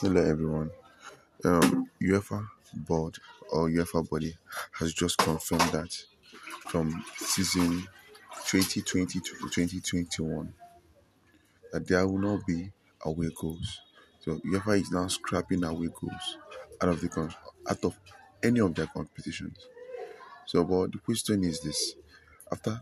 Hello everyone. Um, UEFA board or UEFA body has just confirmed that from season 2020 to 2021 that there will not be away goals. So UEFA is now scrapping away goals out of the out of any of their competitions. So, but the question is this: after